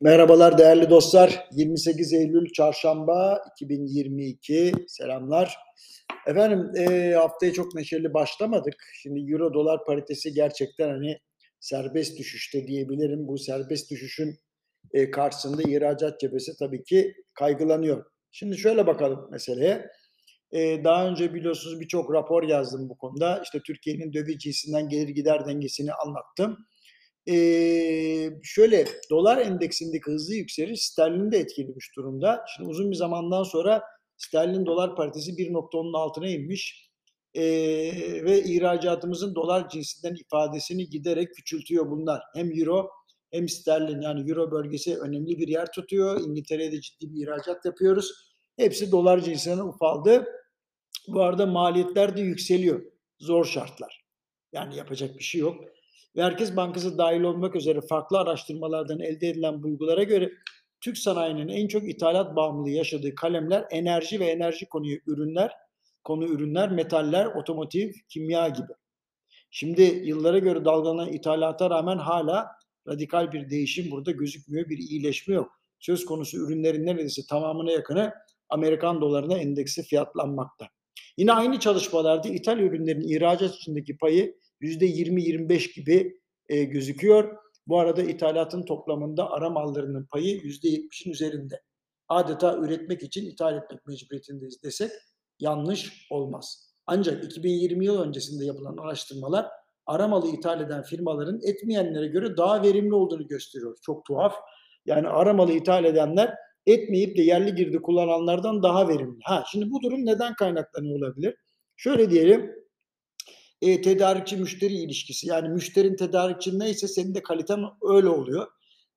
Merhabalar değerli dostlar. 28 Eylül Çarşamba 2022. Selamlar. Efendim e, haftaya çok neşeli başlamadık. Şimdi Euro dolar paritesi gerçekten hani serbest düşüşte diyebilirim. Bu serbest düşüşün e, karşısında ihracat cephesi tabii ki kaygılanıyor. Şimdi şöyle bakalım meseleye. E, daha önce biliyorsunuz birçok rapor yazdım bu konuda. İşte Türkiye'nin döviz cinsinden gelir gider dengesini anlattım. Ee, şöyle dolar endeksindeki hızlı yükseliş sterlini de etkilemiş durumda. Şimdi uzun bir zamandan sonra sterlin dolar paritesi 1.10'un altına inmiş ee, ve ihracatımızın dolar cinsinden ifadesini giderek küçültüyor bunlar. Hem euro hem sterlin yani euro bölgesi önemli bir yer tutuyor. İngiltere'ye de ciddi bir ihracat yapıyoruz. Hepsi dolar cinsinden ufaldı. Bu arada maliyetler de yükseliyor. Zor şartlar. Yani yapacak bir şey yok. Merkez Bankası dahil olmak üzere farklı araştırmalardan elde edilen bulgulara göre Türk sanayinin en çok ithalat bağımlılığı yaşadığı kalemler enerji ve enerji konuyu ürünler, konu ürünler, metaller, otomotiv, kimya gibi. Şimdi yıllara göre dalgalanan ithalata rağmen hala radikal bir değişim burada gözükmüyor, bir iyileşme yok. Söz konusu ürünlerin neredeyse tamamına yakını Amerikan dolarına endeksi fiyatlanmakta. Yine aynı çalışmalarda ithal ürünlerin ihracat içindeki payı %20-25 gibi e, gözüküyor. Bu arada ithalatın toplamında ara mallarının payı %70'in üzerinde. Adeta üretmek için ithal etmek mecburiyetindeyiz desek yanlış olmaz. Ancak 2020 yıl öncesinde yapılan araştırmalar ara malı ithal eden firmaların etmeyenlere göre daha verimli olduğunu gösteriyor. Çok tuhaf. Yani ara malı ithal edenler etmeyip de yerli girdi kullananlardan daha verimli. Ha şimdi bu durum neden kaynaklanıyor olabilir? Şöyle diyelim e, tedarikçi müşteri ilişkisi. Yani müşterin tedarikçi neyse senin de kaliten öyle oluyor.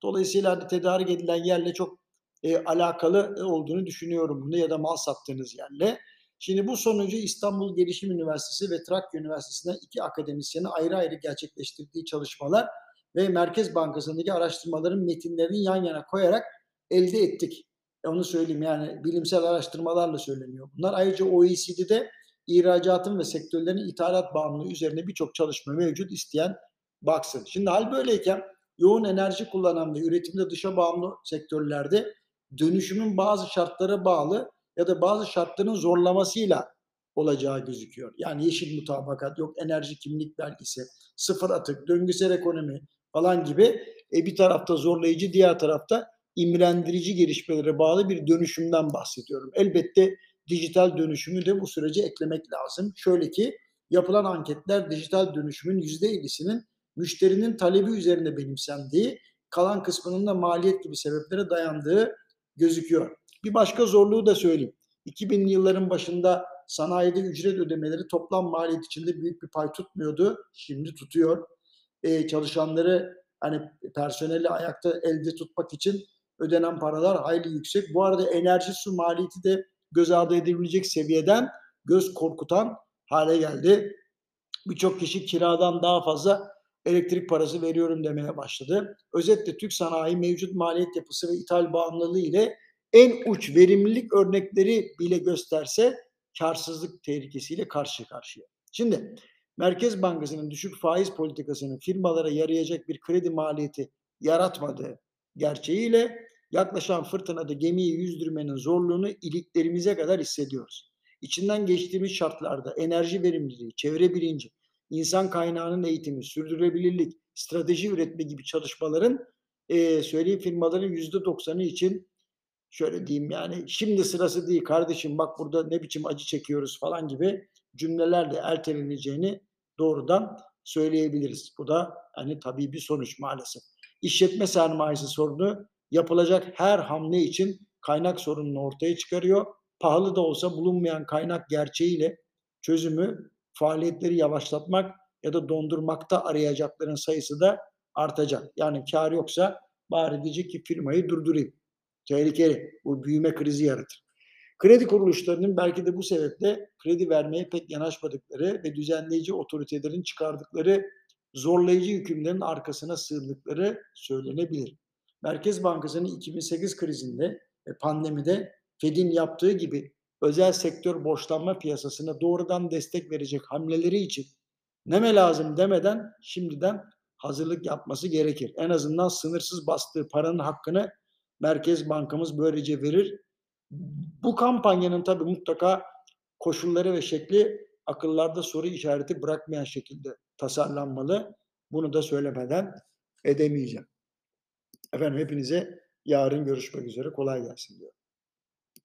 Dolayısıyla hani tedarik edilen yerle çok e, alakalı olduğunu düşünüyorum bunu ya da mal sattığınız yerle. Şimdi bu sonucu İstanbul Gelişim Üniversitesi ve Trakya Üniversitesi'nden iki akademisyenin ayrı ayrı gerçekleştirdiği çalışmalar ve Merkez Bankası'ndaki araştırmaların metinlerini yan yana koyarak elde ettik. E onu söyleyeyim yani bilimsel araştırmalarla söyleniyor bunlar. Ayrıca OECD'de ihracatın ve sektörlerin ithalat bağımlılığı üzerine birçok çalışma mevcut isteyen baksın. Şimdi hal böyleyken yoğun enerji kullanan ve üretimde dışa bağımlı sektörlerde dönüşümün bazı şartlara bağlı ya da bazı şartların zorlamasıyla olacağı gözüküyor. Yani yeşil mutabakat, yok enerji kimlik belgesi, sıfır atık, döngüsel ekonomi falan gibi e, bir tarafta zorlayıcı, diğer tarafta imrendirici gelişmelere bağlı bir dönüşümden bahsediyorum. Elbette dijital dönüşümü de bu sürece eklemek lazım. Şöyle ki yapılan anketler dijital dönüşümün %50'sinin müşterinin talebi üzerine benimsendiği, kalan kısmının da maliyet gibi sebeplere dayandığı gözüküyor. Bir başka zorluğu da söyleyeyim. 2000'li yılların başında sanayide ücret ödemeleri toplam maliyet içinde büyük bir pay tutmuyordu. Şimdi tutuyor. Ee, çalışanları hani personeli ayakta elde tutmak için ödenen paralar hayli yüksek. Bu arada enerji su maliyeti de göz ardı edilebilecek seviyeden göz korkutan hale geldi. Birçok kişi kiradan daha fazla elektrik parası veriyorum demeye başladı. Özetle Türk sanayi mevcut maliyet yapısı ve ithal bağımlılığı ile en uç verimlilik örnekleri bile gösterse karsızlık tehlikesiyle karşı karşıya. Şimdi Merkez Bankası'nın düşük faiz politikasının firmalara yarayacak bir kredi maliyeti yaratmadığı gerçeğiyle yaklaşan fırtınada gemiyi yüzdürmenin zorluğunu iliklerimize kadar hissediyoruz. İçinden geçtiğimiz şartlarda enerji verimliliği, çevre bilinci, insan kaynağının eğitimi, sürdürülebilirlik, strateji üretme gibi çalışmaların e, söyleyeyim firmaların yüzde doksanı için şöyle diyeyim yani şimdi sırası değil kardeşim bak burada ne biçim acı çekiyoruz falan gibi cümlelerle erteleneceğini doğrudan söyleyebiliriz. Bu da hani tabii bir sonuç maalesef. İşletme sermayesi sorunu yapılacak her hamle için kaynak sorununu ortaya çıkarıyor. Pahalı da olsa bulunmayan kaynak gerçeğiyle çözümü faaliyetleri yavaşlatmak ya da dondurmakta arayacakların sayısı da artacak. Yani kar yoksa bari diyecek ki firmayı durdurayım. Tehlikeli. Bu büyüme krizi yaratır. Kredi kuruluşlarının belki de bu sebeple kredi vermeye pek yanaşmadıkları ve düzenleyici otoritelerin çıkardıkları zorlayıcı hükümlerin arkasına sığındıkları söylenebilir. Merkez Bankası'nın 2008 krizinde pandemide Fed'in yaptığı gibi özel sektör borçlanma piyasasına doğrudan destek verecek hamleleri için neme lazım demeden şimdiden hazırlık yapması gerekir. En azından sınırsız bastığı paranın hakkını Merkez Bankamız böylece verir. Bu kampanyanın tabii mutlaka koşulları ve şekli akıllarda soru işareti bırakmayan şekilde tasarlanmalı. Bunu da söylemeden edemeyeceğim. Efendim hepinize yarın görüşmek üzere. Kolay gelsin diyorum.